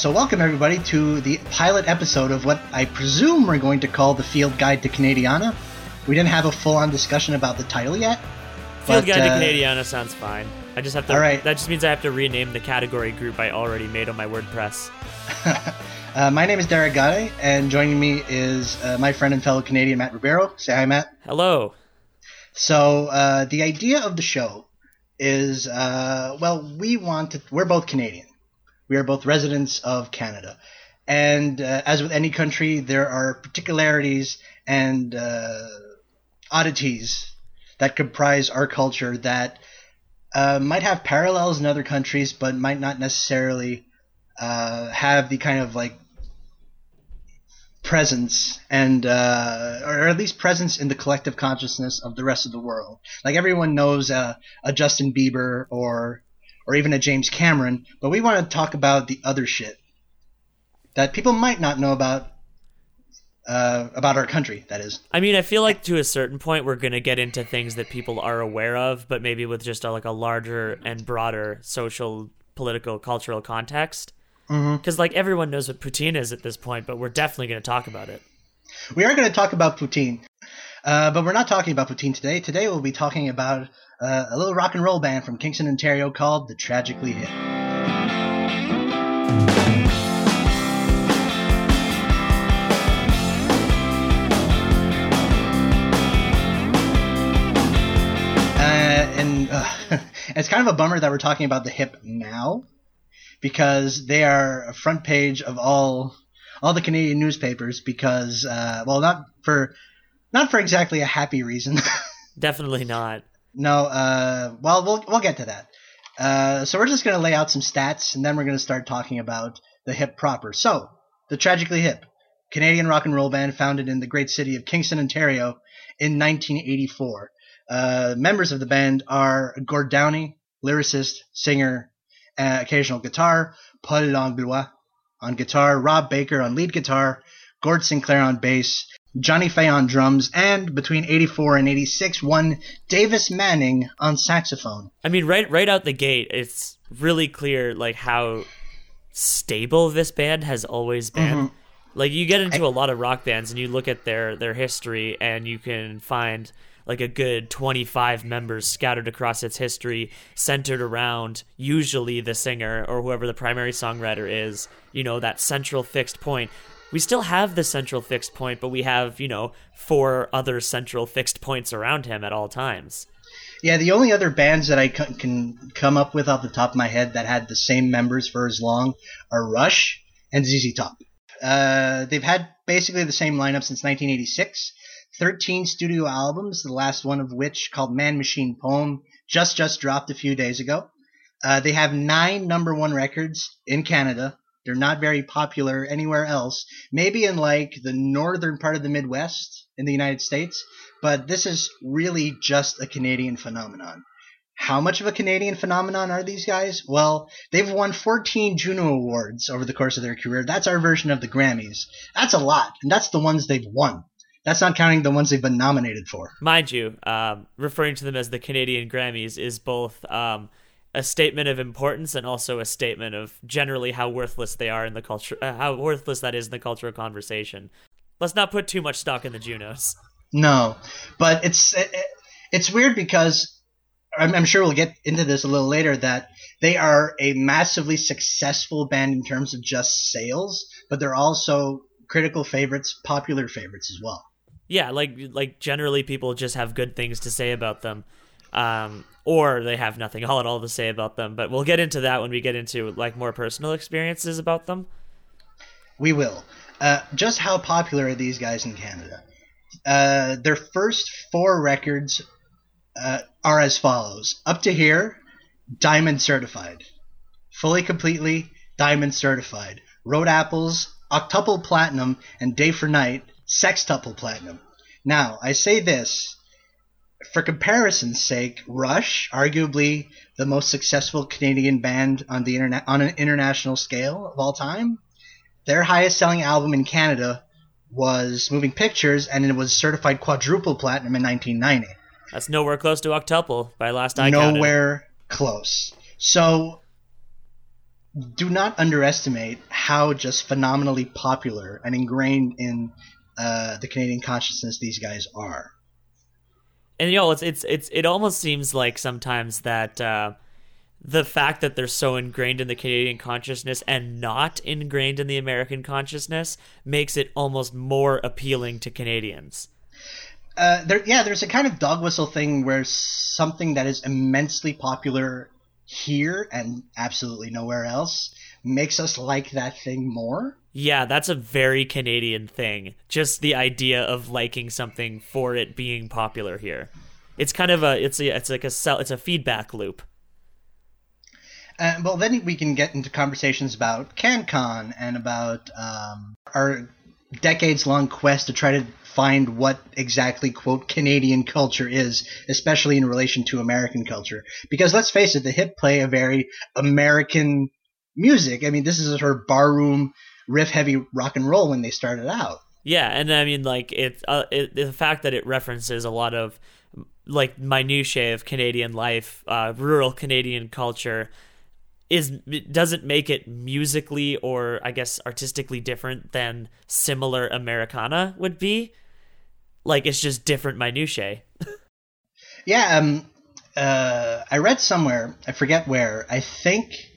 so, welcome everybody to the pilot episode of what I presume we're going to call the Field Guide to Canadiana. We didn't have a full-on discussion about the title yet. Field but, Guide to uh, Canadiana sounds fine. I just have to. All right. That just means I have to rename the category group I already made on my WordPress. Uh, my name is Derek Gade, and joining me is uh, my friend and fellow Canadian Matt Ribeiro. Say hi, Matt. Hello. So uh, the idea of the show is, uh, well, we want to. We're both Canadian. We are both residents of Canada, and uh, as with any country, there are particularities and uh, oddities that comprise our culture that uh, might have parallels in other countries, but might not necessarily uh, have the kind of like presence and uh, or at least presence in the collective consciousness of the rest of the world. Like everyone knows uh, a Justin Bieber or or even a James Cameron, but we want to talk about the other shit that people might not know about uh, about our country. That is. I mean, I feel like to a certain point we're gonna get into things that people are aware of, but maybe with just a, like a larger and broader social, political, cultural context. Because like everyone knows what poutine is at this point, but we're definitely gonna talk about it. We are going to talk about poutine, uh, but we're not talking about poutine today. Today we'll be talking about uh, a little rock and roll band from Kingston, Ontario called the Tragically Hip. Uh, and uh, it's kind of a bummer that we're talking about the hip now because they are a front page of all all the Canadian newspapers because uh, well not for not for exactly a happy reason. Definitely not. no, uh, well we'll we'll get to that. Uh, so we're just going to lay out some stats and then we're going to start talking about the hip proper. So the Tragically Hip, Canadian rock and roll band founded in the great city of Kingston, Ontario, in 1984. Uh, members of the band are Gord Downie, lyricist, singer, uh, occasional guitar, Paul Langlois on guitar, Rob Baker on lead guitar, Gord Sinclair on bass, Johnny Fay on drums, and between 84 and 86, one Davis Manning on saxophone. I mean, right right out the gate, it's really clear like how stable this band has always been. Mm-hmm. Like you get into a lot of rock bands and you look at their their history and you can find like a good 25 members scattered across its history centered around usually the singer or whoever the primary songwriter is, you know, that central fixed point. We still have the central fixed point, but we have, you know, four other central fixed points around him at all times. Yeah, the only other bands that I c- can come up with off the top of my head that had the same members for as long are Rush and ZZ Top. Uh, they've had basically the same lineup since 1986. 13 studio albums, the last one of which, called Man Machine Poem, just just dropped a few days ago. Uh, they have nine number one records in Canada. They're not very popular anywhere else. Maybe in like the northern part of the Midwest in the United States, but this is really just a Canadian phenomenon. How much of a Canadian phenomenon are these guys? Well, they've won 14 Juno Awards over the course of their career. That's our version of the Grammys. That's a lot, and that's the ones they've won. That's not counting the ones they've been nominated for. Mind you, um, referring to them as the Canadian Grammys is both um, a statement of importance and also a statement of generally how worthless they are in the culture, uh, how worthless that is in the cultural conversation. Let's not put too much stock in the Junos. No, but it's it, it's weird because I'm, I'm sure we'll get into this a little later that they are a massively successful band in terms of just sales, but they're also critical favorites, popular favorites as well. Yeah, like like generally people just have good things to say about them, um, or they have nothing all at all to say about them. But we'll get into that when we get into like more personal experiences about them. We will. Uh, just how popular are these guys in Canada? Uh, their first four records uh, are as follows: Up to here, diamond certified, fully completely diamond certified. Road Apples, octuple platinum, and Day for Night, sextuple platinum. Now, I say this for comparison's sake, Rush, arguably the most successful Canadian band on the internet on an international scale of all time, their highest selling album in Canada was Moving Pictures, and it was certified quadruple platinum in 1990. That's nowhere close to octuple by last I counted. Nowhere close. So do not underestimate how just phenomenally popular and ingrained in uh, the Canadian consciousness these guys are. And you know, it's it's it's it almost seems like sometimes that uh, the fact that they're so ingrained in the Canadian consciousness and not ingrained in the American consciousness makes it almost more appealing to Canadians. Uh, there, yeah, there's a kind of dog whistle thing where something that is immensely popular here and absolutely nowhere else makes us like that thing more. Yeah, that's a very Canadian thing. Just the idea of liking something for it being popular here. It's kind of a it's a it's like a cell it's a feedback loop. Uh, well, then we can get into conversations about CanCon and about um, our decades-long quest to try to find what exactly quote Canadian culture is, especially in relation to American culture. Because let's face it, the hip play a very American music. I mean, this is of barroom riff heavy rock and roll when they started out. Yeah, and I mean, like it, uh, it the fact that it references a lot of like minutiae of Canadian life, uh, rural Canadian culture, is doesn't make it musically or I guess artistically different than similar Americana would be. Like it's just different minutiae. yeah, um, uh, I read somewhere, I forget where. I think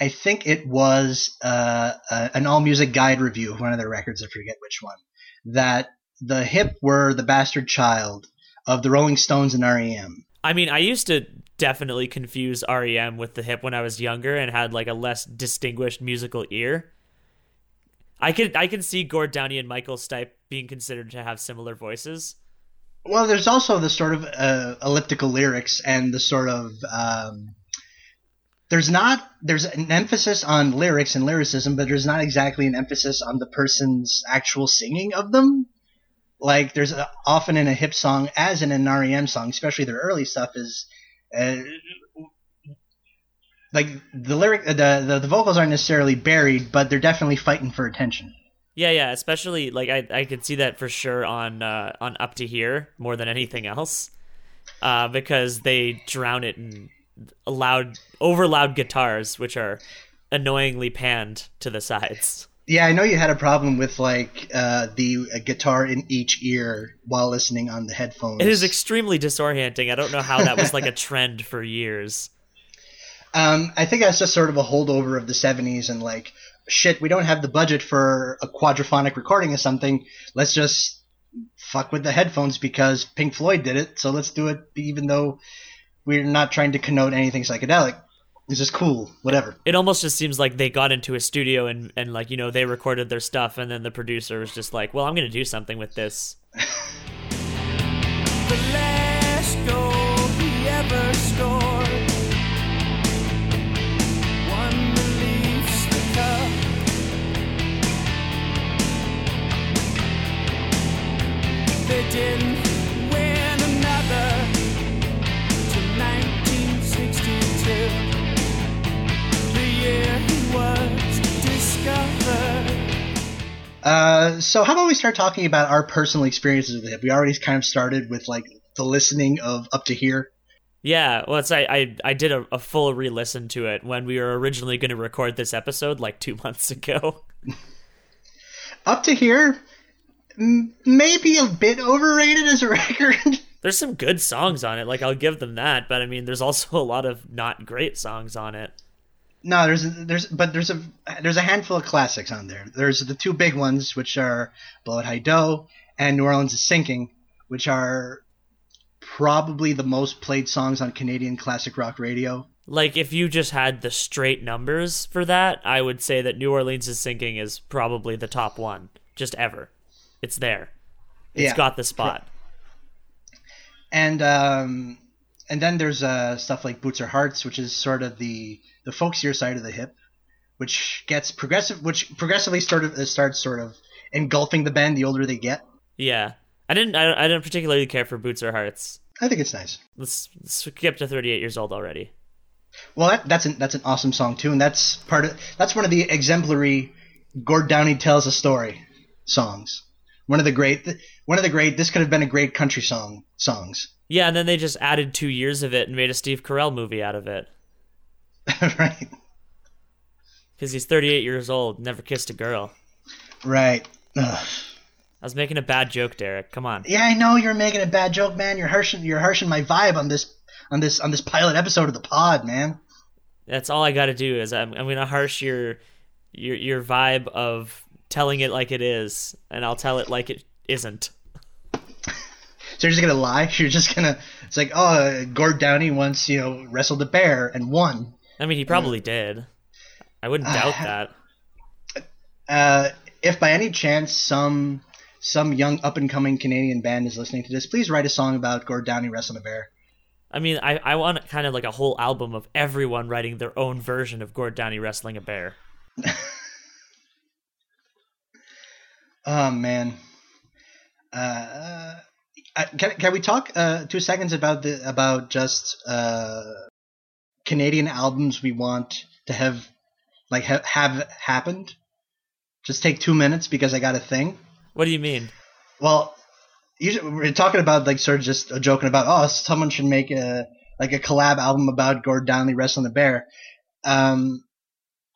I think it was uh, uh, an all music guide review of one of their records. I forget which one. That the hip were the bastard child of the Rolling Stones and REM. I mean, I used to definitely confuse REM with the hip when I was younger and had like a less distinguished musical ear. I could I can see Gord Downie and Michael Stipe being considered to have similar voices. Well, there's also the sort of uh, elliptical lyrics and the sort of um, there's not there's an emphasis on lyrics and lyricism, but there's not exactly an emphasis on the person's actual singing of them. Like there's a, often in a hip song, as in an REM song, especially their early stuff, is uh, like the lyric, the, the the vocals aren't necessarily buried, but they're definitely fighting for attention. Yeah, yeah, especially like I I could see that for sure on uh, on Up to Here more than anything else, uh, because they drown it in loud, over loud guitars, which are annoyingly panned to the sides. Yeah, I know you had a problem with like uh, the uh, guitar in each ear while listening on the headphones. It is extremely disorienting. I don't know how that was like a trend for years. Um, I think that's just sort of a holdover of the '70s, and like, shit, we don't have the budget for a quadraphonic recording of something. Let's just fuck with the headphones because Pink Floyd did it, so let's do it, even though we're not trying to connote anything psychedelic. It's just cool, whatever. It almost just seems like they got into a studio and, and like, you know, they recorded their stuff and then the producer was just like, well, I'm going to do something with this. the Uh, so how about we start talking about our personal experiences with it? We already kind of started with like the listening of up to here. Yeah, well, it's, I, I I did a, a full re-listen to it when we were originally going to record this episode like two months ago. up to here, maybe a bit overrated as a record. There's some good songs on it, like I'll give them that, but I mean, there's also a lot of not great songs on it. No, there's there's but there's a there's a handful of classics on there. There's the two big ones, which are Blow at High Dough and New Orleans is Sinking, which are probably the most played songs on Canadian classic rock radio. Like if you just had the straight numbers for that, I would say that New Orleans is Sinking is probably the top one just ever. It's there. It's yeah. got the spot. And um and then there's uh stuff like Boots or Hearts, which is sort of the the folksier side of the hip, which gets progressive, which progressively sort of starts sort of engulfing the band the older they get. Yeah, I didn't. I, I didn't particularly care for Boots or Hearts. I think it's nice. Let's skip to 38 years old already. Well, that, that's an that's an awesome song too, and that's part of that's one of the exemplary Gord Downie tells a story songs. One of the great one of the great. This could have been a great country song songs. Yeah, and then they just added two years of it and made a Steve Carell movie out of it. right. because he's 38 years old, never kissed a girl. Right. Ugh. I was making a bad joke, Derek. Come on. Yeah, I know you're making a bad joke, man. You're harshing you're harshing my vibe on this on this on this pilot episode of the pod, man. That's all I got to do is I'm, I'm gonna harsh your your your vibe of telling it like it is, and I'll tell it like it isn't. So you're just gonna lie? You're just gonna? It's like, oh, Gord Downie once, you know, wrestled a bear and won. I mean, he probably did. I wouldn't doubt that. Uh, if by any chance some some young up and coming Canadian band is listening to this, please write a song about Gord Downie wrestling a bear. I mean, I, I want kind of like a whole album of everyone writing their own version of Gord Downie wrestling a bear. Oh man. Uh, uh, can can we talk uh, two seconds about the about just uh, Canadian albums we want to have like ha- have happened? Just take two minutes because I got a thing. What do you mean? Well, usually we're talking about like sort of just joking about oh someone should make a like a collab album about Gord Donnelly wrestling the bear. Um,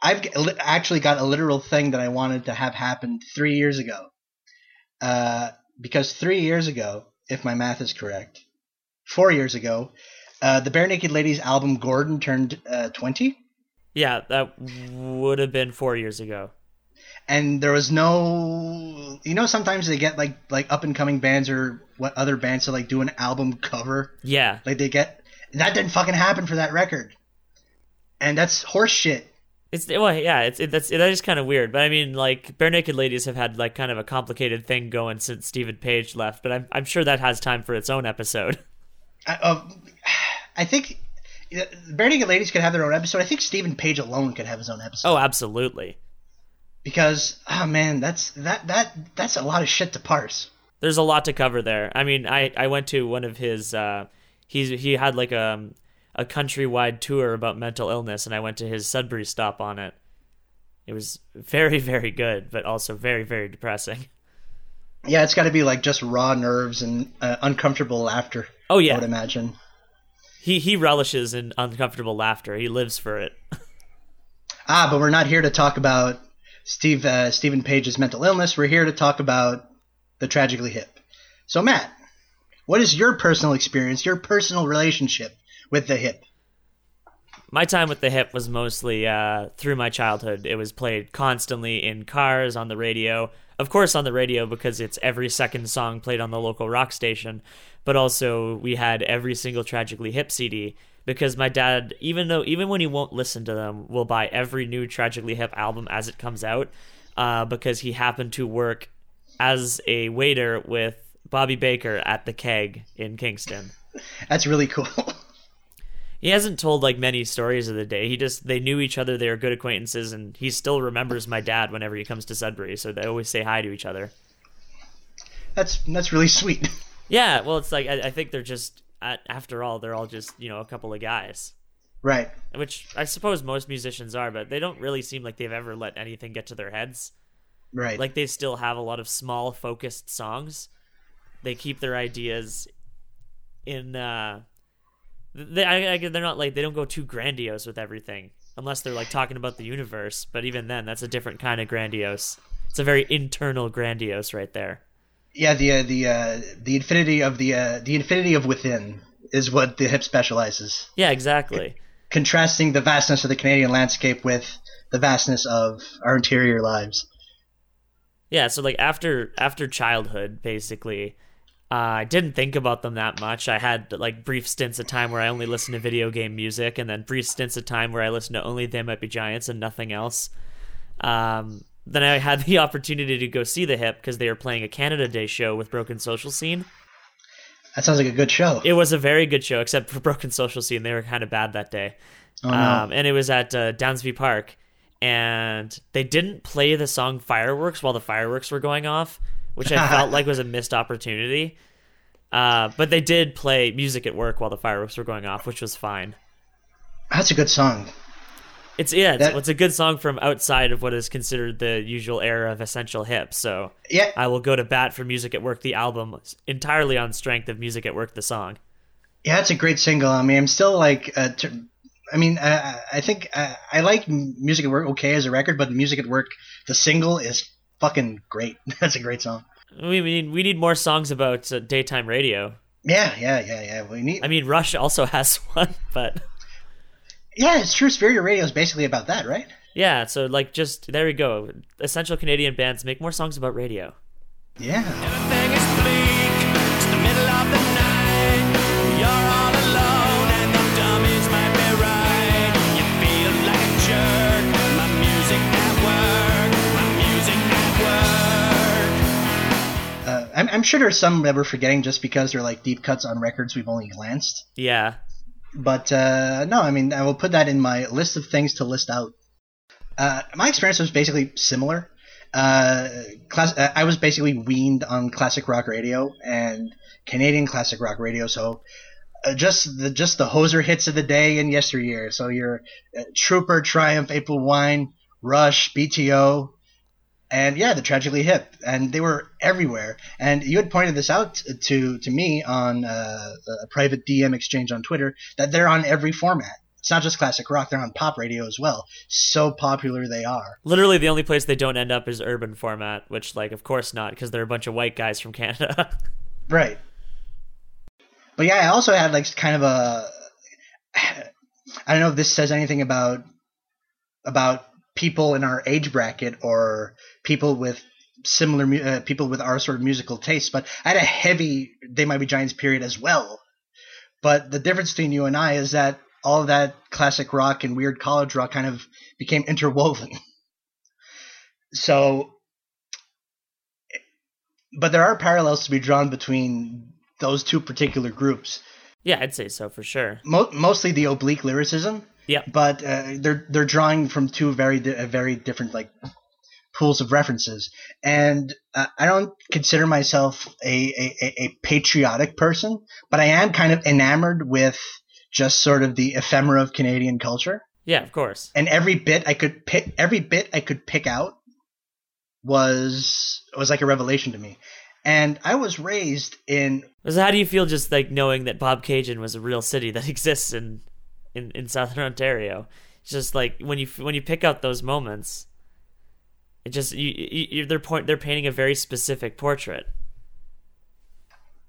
I've actually got a literal thing that I wanted to have happen three years ago. Uh, because three years ago, if my math is correct, four years ago, uh, the Barenaked Ladies album Gordon turned uh, 20. Yeah, that would have been four years ago. and there was no you know sometimes they get like like up and coming bands or what other bands to like do an album cover. Yeah, like they get that didn't fucking happen for that record. And that's horse shit it's well, yeah, it's it, that's that is kind of weird. But I mean, like Barenaked Ladies have had like kind of a complicated thing going since Steven Page left. But I'm I'm sure that has time for its own episode. I, uh, I think Barenaked Ladies could have their own episode I think Steven Page alone could have his own episode Oh, absolutely. because oh man that's that that that's a lot of shit to parse There's a lot to cover there. I mean, I I went to one of his. Uh, he's he had like a a countrywide tour about mental illness, and I went to his Sudbury stop on it. It was very very good, but also very very depressing. yeah it's got to be like just raw nerves and uh, uncomfortable laughter Oh yeah, I would imagine he he relishes in uncomfortable laughter. He lives for it. Ah, but we're not here to talk about Steve uh, Steven Page's mental illness. We're here to talk about the tragically hip. So, Matt, what is your personal experience, your personal relationship with the hip? my time with the hip was mostly uh, through my childhood. It was played constantly in cars, on the radio. Of course, on the radio because it's every second song played on the local rock station. But also, we had every single Tragically Hip CD because my dad, even though even when he won't listen to them, will buy every new Tragically Hip album as it comes out uh, because he happened to work as a waiter with Bobby Baker at the Keg in Kingston. That's really cool. He hasn't told like many stories of the day. He just they knew each other, they were good acquaintances, and he still remembers my dad whenever he comes to Sudbury. So they always say hi to each other. that's that's really sweet. Yeah, well, it's like I, I think they're just after all, they're all just you know a couple of guys, right. which I suppose most musicians are, but they don't really seem like they've ever let anything get to their heads. Right. Like they still have a lot of small, focused songs. They keep their ideas in. uh they, I, I, they're not like they don't go too grandiose with everything unless they're like talking about the universe. But even then, that's a different kind of grandiose. It's a very internal grandiose right there. yeah, the uh, the uh, the infinity of the uh, the infinity of within is what the hip specializes, Yeah, exactly. contrasting the vastness of the Canadian landscape with the vastness of our interior lives. Yeah, so like after after childhood, basically, uh, I didn't think about them that much. I had like brief stints of time where I only listened to video game music, and then brief stints of time where I listened to only They Might Be Giants and nothing else. Um, then I had the opportunity to go see the Hip because they were playing a Canada Day show with Broken Social Scene. That sounds like a good show. It was a very good show, except for Broken Social Scene. They were kind of bad that day. oh no. Um, and it was at uh, Downsview Park, and they didn't play the song "Fireworks" while the fireworks were going off, which I felt like was a missed opportunity. Uh, but they did play music at work while the fireworks were going off, which was fine. That's a good song. It's yeah, it's, That- it's a good song from outside of what is considered the usual era of essential hip. So Yeah, I will go to bat for "Music at Work," the album, entirely on strength of "Music at Work," the song. Yeah, it's a great single. I mean, I'm still like, uh, t- I mean, uh, I think uh, I like music at work okay as a record, but music at work, the single is fucking great. That's a great song. We need we need more songs about uh, daytime radio. Yeah, yeah, yeah, yeah. We need. I mean, Rush also has one, but yeah, it's true. Spirit Radio is basically about that, right? Yeah. So like, just there we go. Essential Canadian bands make more songs about radio. Yeah. I'm, I'm sure there's some that we're forgetting just because they're like deep cuts on records we've only glanced. Yeah. But uh, no, I mean, I will put that in my list of things to list out. Uh, my experience was basically similar. Uh, class, uh, I was basically weaned on classic rock radio and Canadian classic rock radio, so uh, just the just the hoser hits of the day and yesteryear. So your uh, Trooper, Triumph, April Wine, Rush, BTO, and yeah, the tragically hip, and they were everywhere. And you had pointed this out to to me on uh, a private DM exchange on Twitter that they're on every format. It's not just classic rock; they're on pop radio as well. So popular they are. Literally, the only place they don't end up is urban format, which, like, of course not, because they're a bunch of white guys from Canada. right. But yeah, I also had like kind of a. I don't know if this says anything about about people in our age bracket or people with similar uh, people with our sort of musical tastes. But I had a heavy They Might Be Giants period as well. But the difference between you and I is that all of that classic rock and weird college rock kind of became interwoven. so, but there are parallels to be drawn between those two particular groups. Yeah, I'd say so for sure. Mo- mostly the oblique lyricism. Yeah. But uh, they're they're drawing from two very di- very different like pools of references, and uh, I don't consider myself a, a, a patriotic person, but I am kind of enamored with just sort of the ephemera of Canadian culture. Yeah, of course. And every bit I could pick, every bit I could pick out was was like a revelation to me. And I was raised in. So how do you feel just like knowing that Bobcaygeon was a real city that exists in in, in southern Ontario? Just like when you when you pick out those moments, it just you, you they're point they're painting a very specific portrait.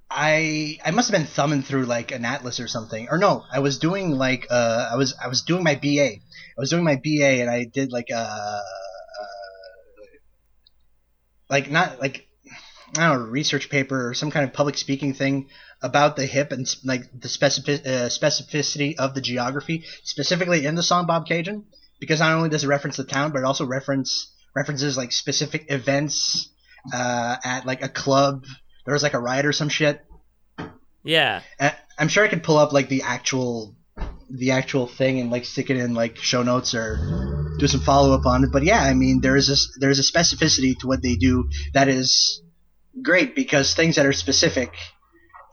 I I must have been thumbing through like an atlas or something. Or no, I was doing like uh I was I was doing my BA. I was doing my BA and I did like a uh, uh, like not like I don't know research paper or some kind of public speaking thing about the hip and like the specific uh, specificity of the geography specifically in the song Bobcaygeon, because not only does it reference the town but it also reference references like specific events uh, at like a club there was like a riot or some shit. Yeah. And I'm sure I could pull up like the actual the actual thing and like stick it in like show notes or do some follow up on it. But yeah, I mean there is a there's a specificity to what they do that is great because things that are specific,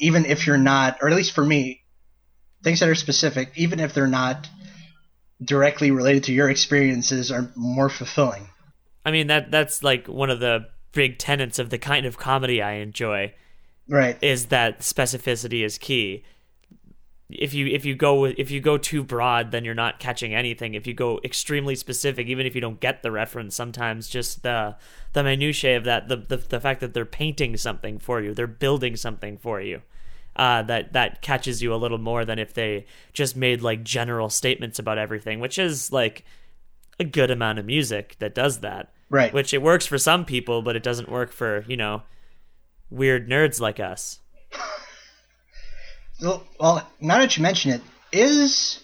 even if you're not, or at least for me, things that are specific, even if they're not directly related to your experiences, are more fulfilling. I mean that that's like one of the big tenets of the kind of comedy I enjoy. Right. Is that specificity is key. If you if you go if you go too broad, then you're not catching anything. If you go extremely specific, even if you don't get the reference, sometimes just the the minutiae of that, the the, the fact that they're painting something for you, they're building something for you. Uh, that that catches you a little more than if they just made like general statements about everything, which is like a good amount of music that does that. Right. Which it works for some people, but it doesn't work for, you know, weird nerds like us. Well, now that you mention it, is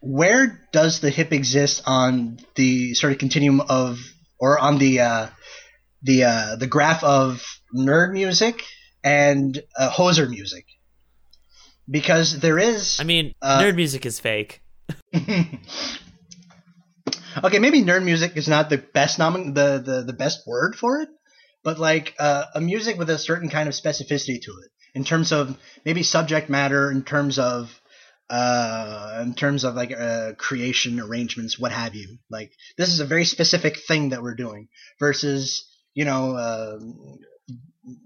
where does the hip exist on the sort of continuum of, or on the uh, the uh, the graph of nerd music and uh, hoser music? Because there is. I mean, uh, nerd music is fake. okay, maybe nerd music is not the best nomin- the, the the best word for it, but like uh, a music with a certain kind of specificity to it in terms of maybe subject matter, in terms of uh, in terms of like uh, creation, arrangements, what have you. Like this is a very specific thing that we're doing versus you know uh,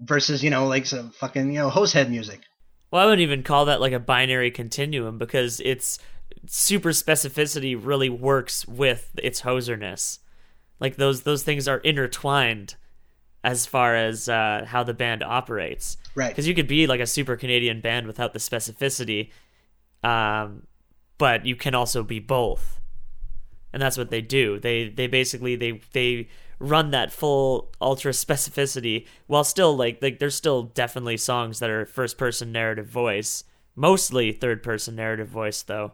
versus you know like some fucking you know hose head music. Well, I wouldn't even call that like a binary continuum because it's super specificity really works with its hoserness. Like those those things are intertwined as far as uh, how the band operates. Right. Because you could be like a super Canadian band without the specificity, um, but you can also be both, and that's what they do. They they basically they they run that full ultra specificity while still like like there's still definitely songs that are first person narrative voice, mostly third person narrative voice though.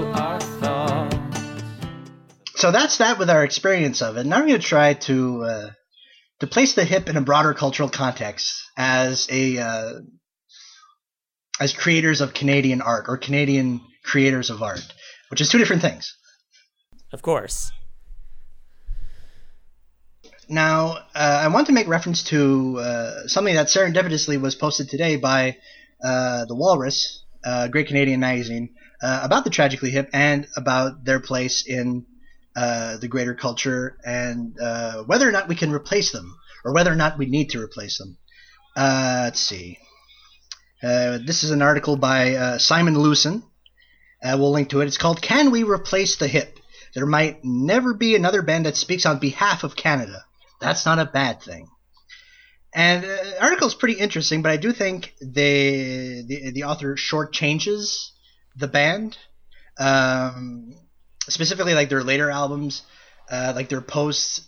So that's that with our experience of it. Now I'm going to try to uh, to place the hip in a broader cultural context as a uh, as creators of Canadian art or Canadian creators of art, which is two different things. Of course. Now, uh, I want to make reference to uh, something that serendipitously was posted today by uh, the Walrus, uh, Great Canadian Magazine, uh, about the Tragically Hip and about their place in uh, the greater culture and uh, whether or not we can replace them or whether or not we need to replace them. Uh, let's see. Uh, this is an article by uh, Simon Lewsen. Uh, we'll link to it. It's called Can We Replace the Hip? There might never be another band that speaks on behalf of Canada. That's not a bad thing. And the article is pretty interesting, but I do think they, the the author shortchanges the band, um, specifically like their later albums, uh, like their posts.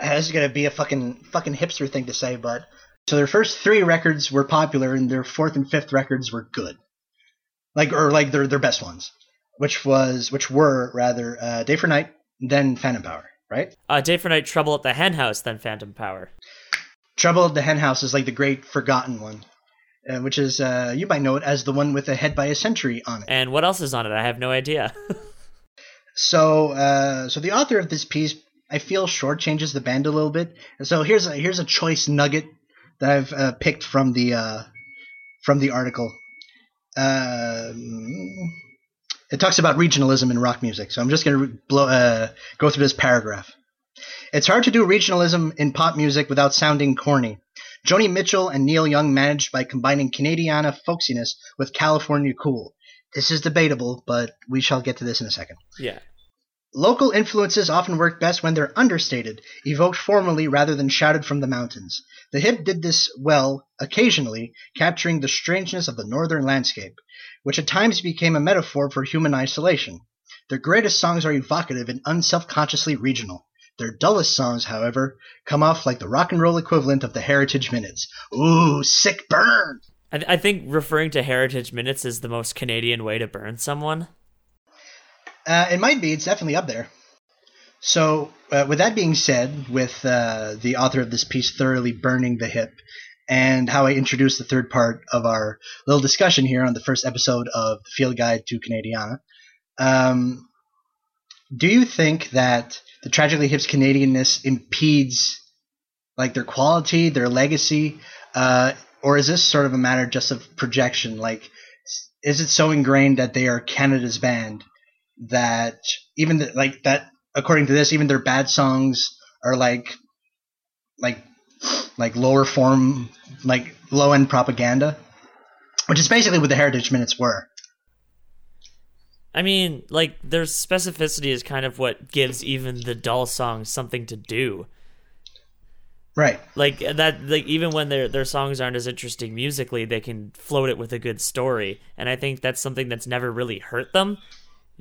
This is gonna be a fucking fucking hipster thing to say, but so their first three records were popular, and their fourth and fifth records were good, like or like their their best ones, which was which were rather uh, Day for Night, then Phantom Power, right? Uh, Day for Night, Trouble at the Hen House, then Phantom Power. Trouble at the Hen House is like the great forgotten one, uh, which is uh, you might know it as the one with a head by a century on it. And what else is on it? I have no idea. So, uh, so the author of this piece, I feel, shortchanges the band a little bit. And so here's a here's a choice nugget that I've uh, picked from the uh, from the article. Um, it talks about regionalism in rock music. So I'm just going to blow, uh, go through this paragraph. It's hard to do regionalism in pop music without sounding corny. Joni Mitchell and Neil Young managed by combining Canadiana folksiness with California cool. This is debatable, but we shall get to this in a second. yeah. Local influences often work best when they're understated, evoked formally rather than shouted from the mountains. The hip did this well, occasionally, capturing the strangeness of the northern landscape, which at times became a metaphor for human isolation. Their greatest songs are evocative and unselfconsciously regional. Their dullest songs, however, come off like the rock and roll equivalent of the Heritage Minutes. Ooh, sick burn! I, I think referring to Heritage Minutes is the most Canadian way to burn someone. Uh, it might be. It's definitely up there. So, uh, with that being said, with uh, the author of this piece thoroughly burning the hip, and how I introduced the third part of our little discussion here on the first episode of the Field Guide to Canadiana, um, do you think that the Tragically Hip's Canadianness impedes like their quality, their legacy, uh, or is this sort of a matter just of projection? Like, is it so ingrained that they are Canada's band that even the, like that according to this even their bad songs are like like like lower form like low end propaganda which is basically what the heritage minutes were I mean, like their specificity is kind of what gives even the dull songs something to do. Right Like that, like even when their their songs aren't as interesting musically, they can float it with a good story, and I think that's something that's never really hurt them.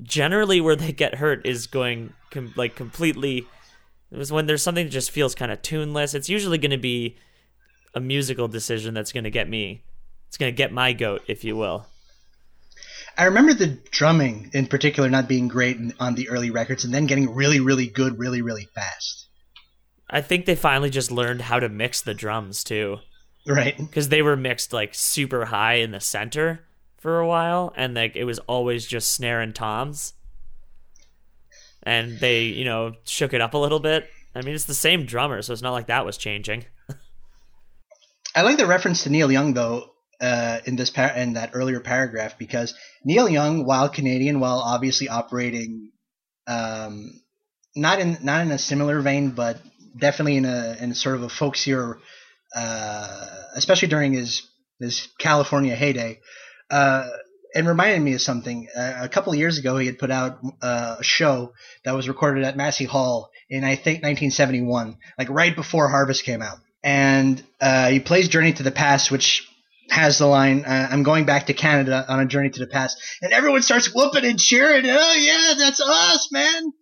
Generally, where they get hurt is going com- like completely. It was when there's something that just feels kind of tuneless. It's usually going to be a musical decision that's going to get me. It's going to get my goat, if you will. i remember the drumming in particular not being great on the early records and then getting really really good really really fast I think they finally just learned how to mix the drums too. right because they were mixed like super high in the center for a while, and like it was always just snare and toms. And they, you know, shook it up a little bit. I mean, it's the same drummer, so it's not like that was changing. I like the reference to Neil Young though uh, in this par- in that earlier paragraph because Neil Young, while Canadian, while obviously operating um, not in not in a similar vein, but definitely in a in sort of a folksier, uh, especially during his his California heyday. Uh, it reminded me of something. Uh, a couple of years ago, he had put out uh, a show that was recorded at Massey Hall in I think 1971, like right before Harvest came out. And uh, he plays Journey to the Past, which has the line, uh, "I'm going back to Canada on a journey to the past," and everyone starts whooping and cheering. Oh yeah, that's us, man!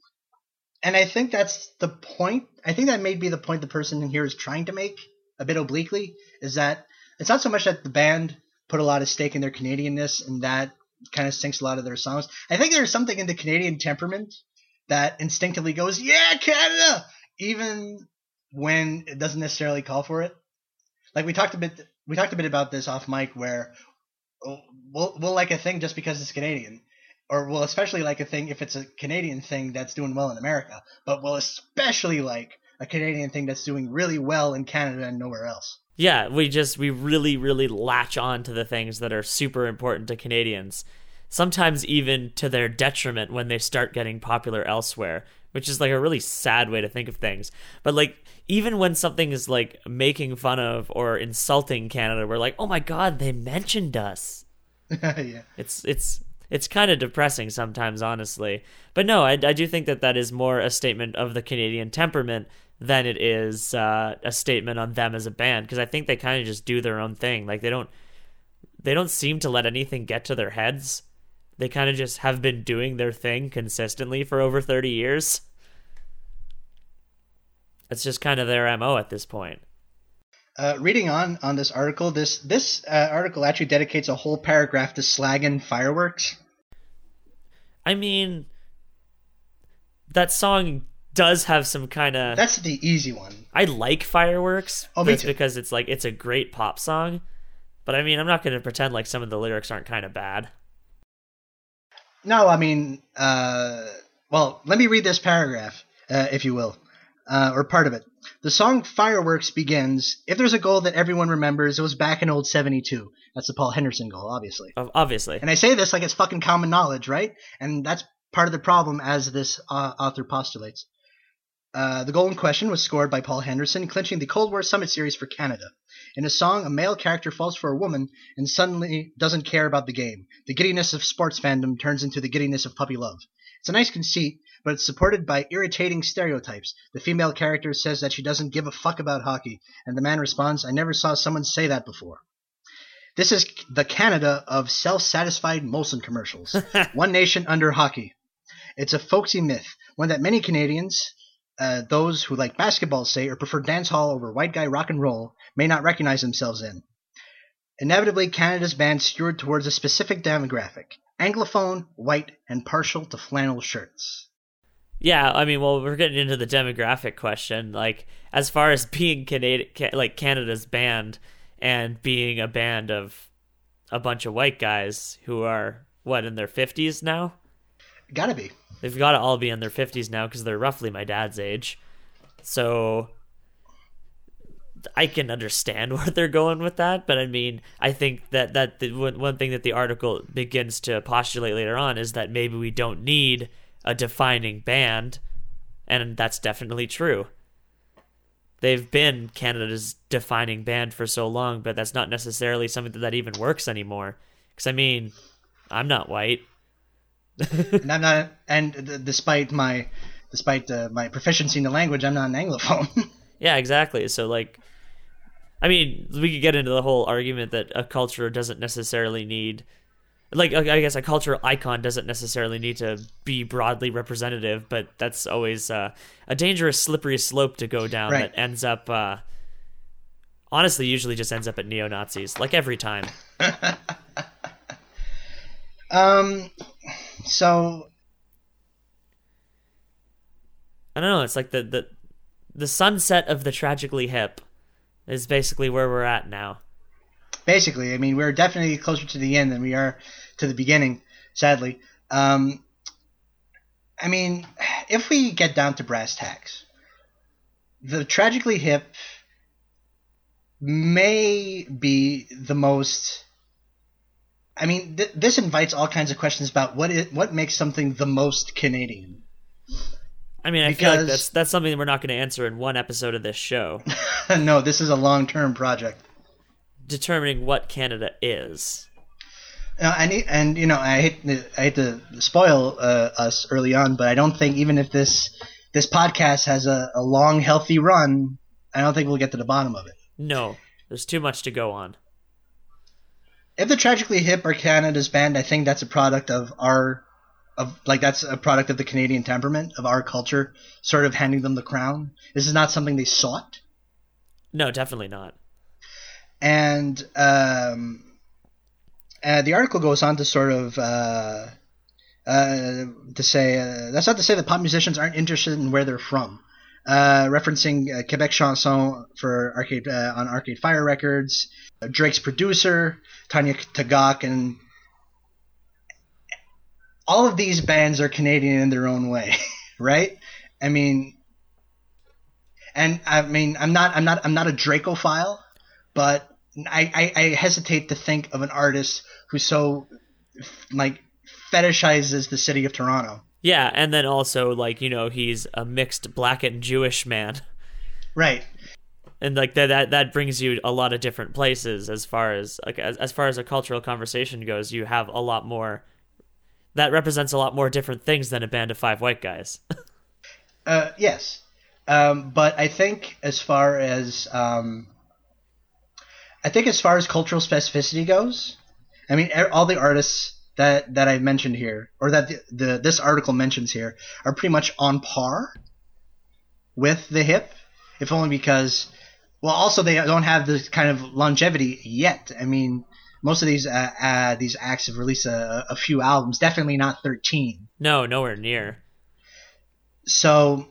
And I think that's the point. I think that may be the point the person in here is trying to make a bit obliquely is that it's not so much that the band put a lot of stake in their Canadianness and that kind of sinks a lot of their songs. I think there's something in the Canadian temperament that instinctively goes, "Yeah, Canada," even when it doesn't necessarily call for it. Like we talked a bit, we talked a bit about this off mic, where oh, we'll, we'll like a thing just because it's Canadian, or we'll especially like a thing if it's a Canadian thing that's doing well in America, but we'll especially like a Canadian thing that's doing really well in Canada and nowhere else. Yeah, we just we really really latch on to the things that are super important to Canadians. Sometimes even to their detriment when they start getting popular elsewhere, which is like a really sad way to think of things. But like even when something is like making fun of or insulting Canada, we're like, "Oh my god, they mentioned us." yeah. It's it's it's kind of depressing sometimes, honestly. But no, I, I do think that that is more a statement of the Canadian temperament than it is uh, a statement on them as a band because I think they kind of just do their own thing. Like they don't they don't seem to let anything get to their heads. They kind of just have been doing their thing consistently for over 30 years. It's just kind of their MO at this point. Uh, reading on on this article, this this uh, article actually dedicates a whole paragraph to slagging fireworks. I mean, that song does have some kind of. That's the easy one. I like fireworks. Oh, me too. Because it's like it's a great pop song, but I mean, I'm not going to pretend like some of the lyrics aren't kind of bad. No, I mean, uh, well, let me read this paragraph, uh, if you will, uh, or part of it. The song Fireworks begins If there's a goal that everyone remembers, it was back in old 72. That's the Paul Henderson goal, obviously. Obviously, And I say this like it's fucking common knowledge, right? And that's part of the problem, as this uh, author postulates. Uh, the goal in question was scored by Paul Henderson, clinching the Cold War Summit Series for Canada. In a song, a male character falls for a woman and suddenly doesn't care about the game. The giddiness of sports fandom turns into the giddiness of puppy love. It's a nice conceit, but it's supported by irritating stereotypes. The female character says that she doesn't give a fuck about hockey, and the man responds, I never saw someone say that before. This is the Canada of self satisfied Molson commercials. One nation under hockey. It's a folksy myth, one that many Canadians, uh, those who like basketball say or prefer dance hall over white guy rock and roll, may not recognize themselves in. Inevitably, Canada's band steered towards a specific demographic Anglophone, white, and partial to flannel shirts. Yeah. I mean, well, we're getting into the demographic question. Like, as far as being Canada, like Canada's band, and being a band of a bunch of white guys who are what in their fifties now. Gotta be. They've got to all be in their 50s now because they're roughly my dad's age. So I can understand where they're going with that, but I mean, I think that that the one thing that the article begins to postulate later on is that maybe we don't need a defining band, and that's definitely true. They've been Canada's defining band for so long, but that's not necessarily something that, that even works anymore. Because I mean, I'm not white. and I'm not, and d- despite my, despite uh, my proficiency in the language, I'm not an Anglophone. Yeah, exactly. So like I mean, we could get into the whole argument that a culture doesn't necessarily need like I guess a cultural icon doesn't necessarily need to be broadly representative, but that's always uh, a dangerous slippery slope to go down Right. that ends up uh, honestly usually just ends up at neo-Nazis like every time. um, so I don't know, it's like the the the sunset of the tragically hip is basically where we're at now. Basically. I mean, we're definitely closer to the end than we are to the beginning, sadly. Um, I mean, if we get down to brass tacks, the Tragically Hip may be the most. I mean, th- this invites all kinds of questions about what it, what makes something the most Canadian. I mean, I feel like Because- that's that's something we're not going to answer in one episode of this show. no, this is a long term project. Determining what Canada is. Uh, need, and you know, I hate to, I hate to spoil uh, us early on, but I don't think even if this this podcast has a, a long, healthy run, I don't think we'll get to the bottom of it. No, there's too much to go on. If the Tragically Hip are Canada's band, I think that's a product of our, of like that's a product of the Canadian temperament of our culture, sort of handing them the crown. This is not something they sought, No, definitely not. And um, uh, the article goes on to sort of. Uh, uh, to say uh, that's not to say that pop musicians aren't interested in where they're from. Uh, referencing uh, Quebec Chanson for Arcade on Arcade Fire Records, Drake's producer Tanya Tagaq, and all of these bands are Canadian in their own way, right? I mean, and I mean, I'm not, I'm not, I'm not a Dracophile, but I, I, I hesitate to think of an artist who so like fetishizes the city of Toronto. Yeah, and then also like you know he's a mixed black and Jewish man, Right. and like that that that brings you a lot of different places as far as like as, as far as a cultural conversation goes. You have a lot more. That represents a lot more different things than a band of five white guys. Uh, yes. Um, but I think as far as um, I think as far as cultural specificity goes, I mean all the artists that that I mentioned here, or that the, the this article mentions here, are pretty much on par with the hip, if only because, well, also they don't have this kind of longevity yet. I mean, most of these uh, uh, these acts have released a, a few albums, definitely not thirteen. no, nowhere near. so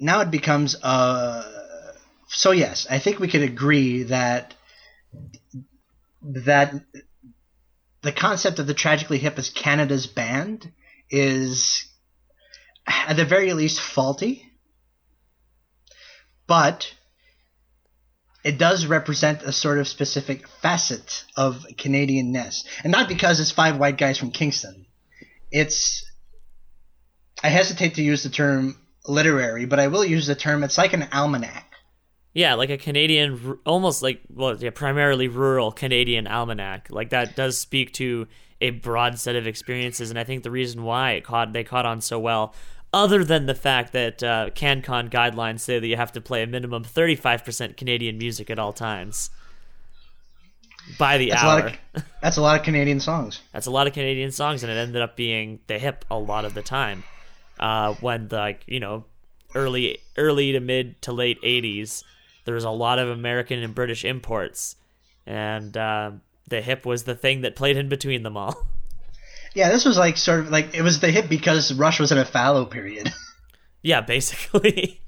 now it becomes uh so yes i think we could agree that that the concept of the tragically hip as canada's band is at the very least faulty but it does represent a sort of specific facet of canadianness and not because it's five white guys from kingston it's I hesitate to use the term literary, but I will use the term. It's like an almanac. Yeah, like a Canadian, almost like well, yeah, primarily rural Canadian almanac. Like that does speak to a broad set of experiences, and I think the reason why it caught they caught on so well, other than the fact that uh, CanCon guidelines say that you have to play a minimum thirty five percent Canadian music at all times by the That's a hour. lot of that's a lot of Canadian songs. That's a lot of Canadian songs, and it ended up being the hip a lot of the time. Uh, when the, like you know, early early to mid to late '80s, there was a lot of American and British imports, and uh, the hip was the thing that played in between them all. Yeah, this was like sort of like it was the hip because Rush was in a fallow period, yeah, basically.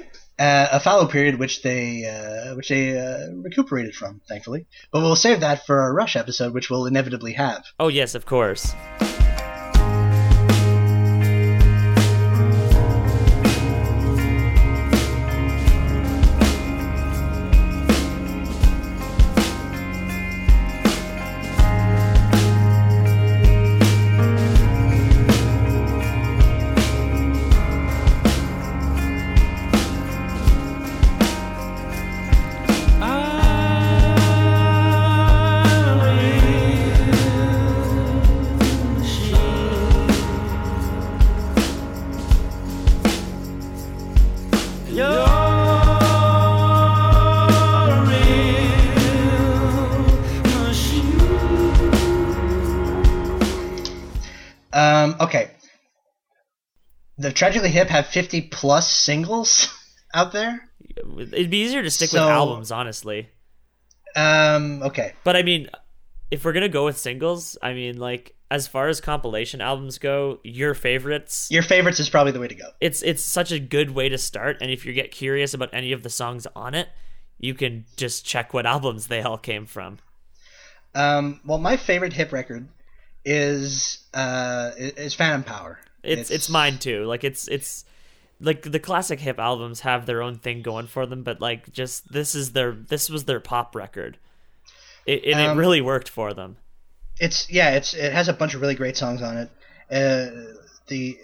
uh, a fallow period which they uh, which they uh, recuperated from, thankfully. But we'll save that for our Rush episode, which we'll inevitably have. oh yes, of course. The Tragically Hip have 50 plus singles out there. It'd be easier to stick with albums, honestly. Um, okay. But I mean, if we're gonna go with singles, I mean, like as far as compilation albums go, your favorites. Your favorites is probably the way to go. it's it's such a good way to start and if you get curious about any of the songs on it you can just check what albums they all came from. Um, well, my favorite hip record is uh, is Phantom Power. It's, it's mine too. Like it's it's like the classic hip albums have their own thing going for them, but like just this is their this was their pop record. It, and Um, it really worked for them. It's yeah, it's it has a bunch of really great songs on it. Uh, the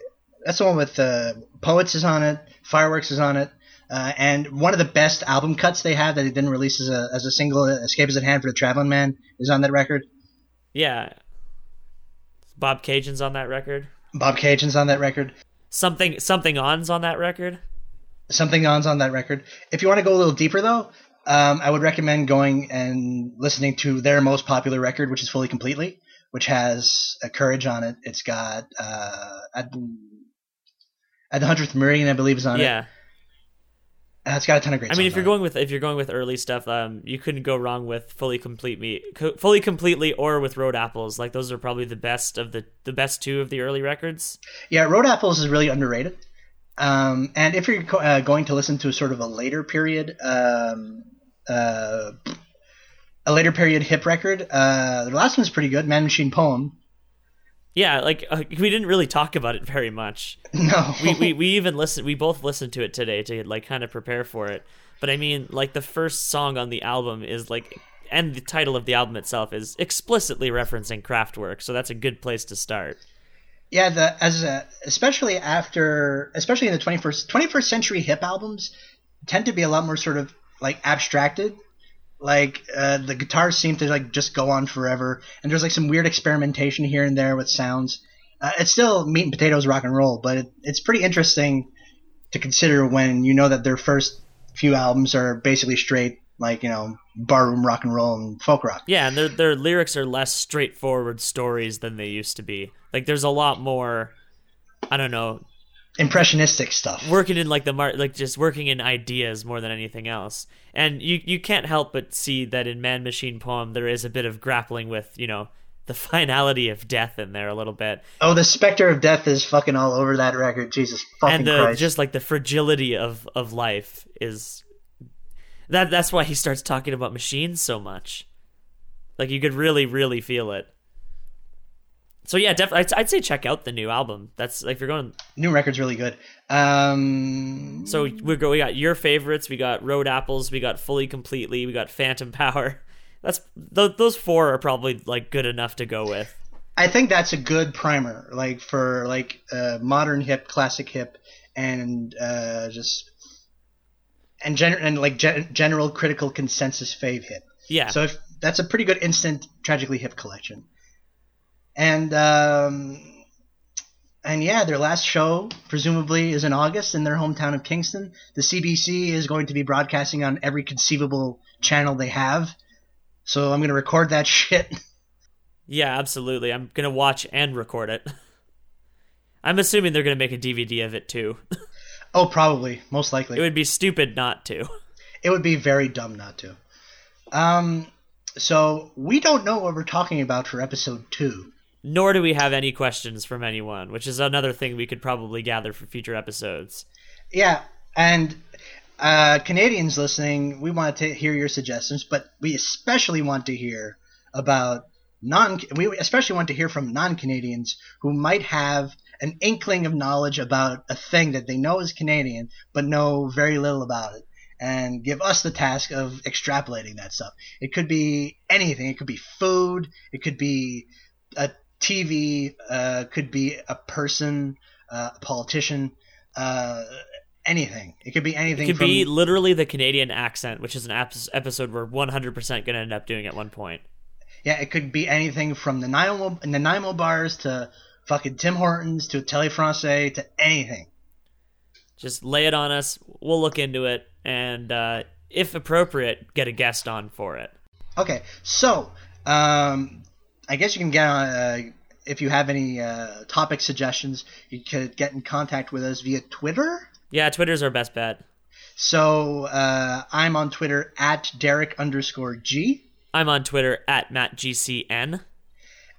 that's the one with uh, Poets is on it, Fireworks is on it, uh, and one of the best album cuts they have that they didn't release as a as a single, "Escape is at Hand" for the Traveling Man, is on that record. Yeah. Bobcaygeon's on that record. Bobcaygeon's on that record. Something something on's on that record. Something on's on that record. If you want to go a little deeper though, um, I would recommend going and listening to their most popular record, which is Fully Completely, which has a Courage on it. It's got uh, at, at the hundredth Meridian, I believe, is on it. Yeah. Uh, it's got a ton of great. I mean, if you're going with if you're going with early stuff, um, you couldn't go wrong with fully complete me, co- fully completely, or with Road Apples. Like those are probably the best of the the best two of the early records. yeah, Road Apples is really underrated. Um, and if you're co- uh, going to listen to sort of a later period, um, uh, a later period hip record, uh, the last one's pretty good. Man Machine Poem. Yeah, like uh, we didn't really talk about it very much. No, We we, we even listened. We both listened to it today to like kind of prepare for it. But I mean, like the first song on the album is like, and the title of the album itself is explicitly referencing Kraftwerk, so that's a good place to start. Yeah, the as a, especially after especially in the 21st 21st century hip albums tend to be a lot more sort of like abstracted. Like uh, the guitars seem to like just go on forever, and there's like some weird experimentation here and there with sounds. Uh, it's still meat and potatoes rock and roll, but it, it's pretty interesting to consider when you know that their first few albums are basically straight like you know barroom rock and roll and folk rock. Yeah, and their their lyrics are less straightforward stories than they used to be. Like there's a lot more. I don't know, Impressionistic stuff. working in like the mar- like just working in ideas more than anything else. And you you can't help but see that in Man Machine Poem there is a bit of grappling with you know the finality of death in there a little bit, Oh, the specter of death is fucking all over that record. Jesus fucking and the Christ! just like the fragility of of life is that that's why he starts talking about machines so much. Like you could really really feel it. So yeah, definitely, I'd, I'd say check out the new album. That's like if you're going New record's really good. Um, So we go. We got your favorites. We got Road Apples. We got Fully Completely. We got Phantom Power. That's th- those four are probably like good enough to go with. I think that's a good primer, like for like uh, modern hip, classic hip, and uh, just and gen- and like gen- general critical consensus fave hip. Yeah. So if that's a pretty good instant tragically hip collection. And um, and yeah, their last show presumably is in August in their hometown of Kingston. The CBC is going to be broadcasting on every conceivable channel they have. So I'm gonna record that shit. yeah, absolutely. I'm gonna watch and record it. I'm assuming they're gonna make a DVD of it too. Oh, probably, most likely. it would be stupid not to. It would be very dumb not to. Um, so we don't know what we're talking about for episode two. Nor do we have any questions from anyone, which is another thing we could probably gather for future episodes. Yeah, and uh, Canadians listening, we want to hear your suggestions, but we especially want to hear about non. We especially want to hear from non-Canadians who might have an inkling of knowledge about a thing that they know is Canadian, but know very little about it. And give us the task of extrapolating that stuff. It could be anything. It could be food. It could be a TV. Uh, could be a person, uh, a politician. Uh, anything. It could be anything. It could from, be literally the Canadian accent, which is an ap- episode we're 100% going to end up doing at one point. Yeah, it could be anything from the Nanaimo, Nanaimo bars to fucking Tim Hortons to Tele Francais to anything. Just lay it on us. We'll look into it, and uh, if appropriate, get a guest on for it. Okay, so um, I guess you can get on. Uh, if you have any uh, topic suggestions, you could get in contact with us via Twitter. Yeah, Twitter's our best bet. So uh, I'm on Twitter at Derek underscore G, I'm on Twitter at MattGCN.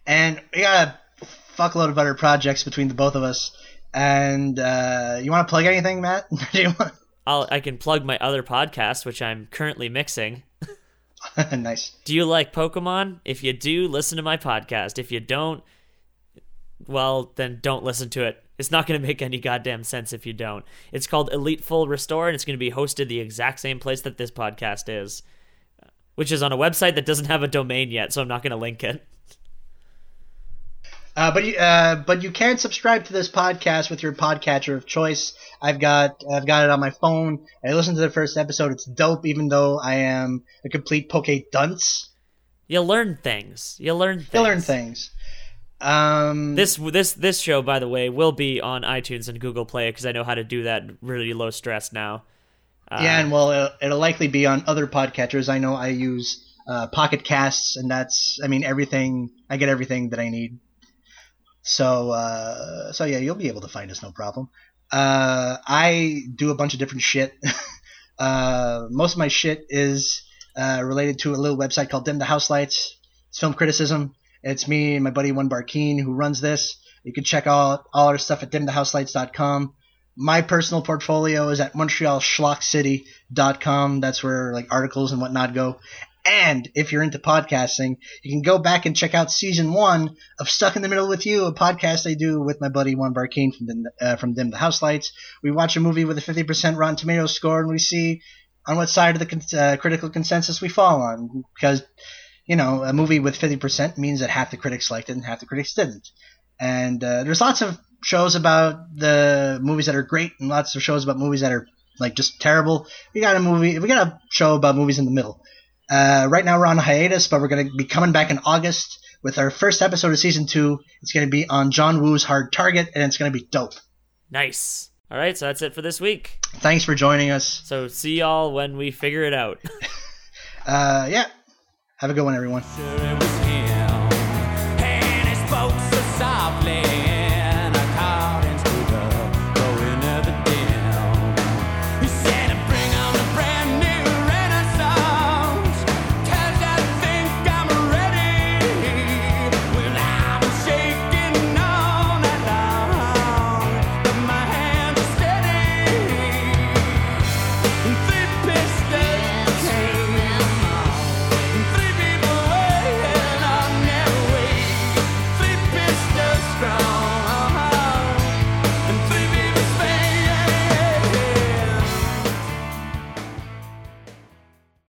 and we got a fuckload of other projects between the both of us. And uh, you want to plug anything, Matt? Do you want- I'll I can plug my other podcast, which I'm currently mixing. nice. Do you like Pokemon? If you do, listen to my podcast. If you don't, well, then don't listen to it. It's not going to make any goddamn sense if you don't. It's called Elite Full Restore, and it's going to be hosted the exact same place that this podcast is, which is on a website that doesn't have a domain yet, so I'm not going to link it. Uh, but you, uh, but you can subscribe to this podcast with your podcatcher of choice. I've got I've got it on my phone. I listened to the first episode. It's dope, even though I am a complete poke dunce. You learn things. You learn. Things. You learn things. Um, this this this show, by the way, will be on iTunes and Google Play because I know how to do that really low stress now. Uh, yeah, and well, it'll, it'll, likely be on other podcatchers. I know I use uh, Pocket Casts, and that's I mean everything. I get everything that I need. So uh, so yeah, you'll be able to find us no problem. Uh, I do a bunch of different shit. Uh, most of my shit is uh, related to a little website called Dim the House Lights. It's film criticism. It's me and my buddy Juan Barkeen who runs this. You can check out all our stuff at dimthehouselights.com. My personal portfolio is at montrealschlockcity.com. That's where like articles and whatnot go. And if you're into podcasting, you can go back and check out season one of Stuck in the Middle with You, a podcast I do with my buddy Juan Barkeen from uh, from Dim the House Lights. We watch a movie with a 50% Rotten Tomatoes score, and we see on what side of the con- uh, critical consensus we fall on. Because, you know, a movie with 50% means that half the critics liked it and half the critics didn't. And uh, there's lots of shows about the movies that are great and lots of shows about movies that are like just terrible. We got a movie, we got a show about movies in the middle. Uh, right now we're on a hiatus, but we're going to be coming back in August with our first episode of season two. It's going to be on John Woo's Hard Target, and it's going to be dope. Nice. All right, so that's it for this week. Thanks for joining us. So see y'all when we figure it out. uh, yeah. Have a good one, everyone. Sure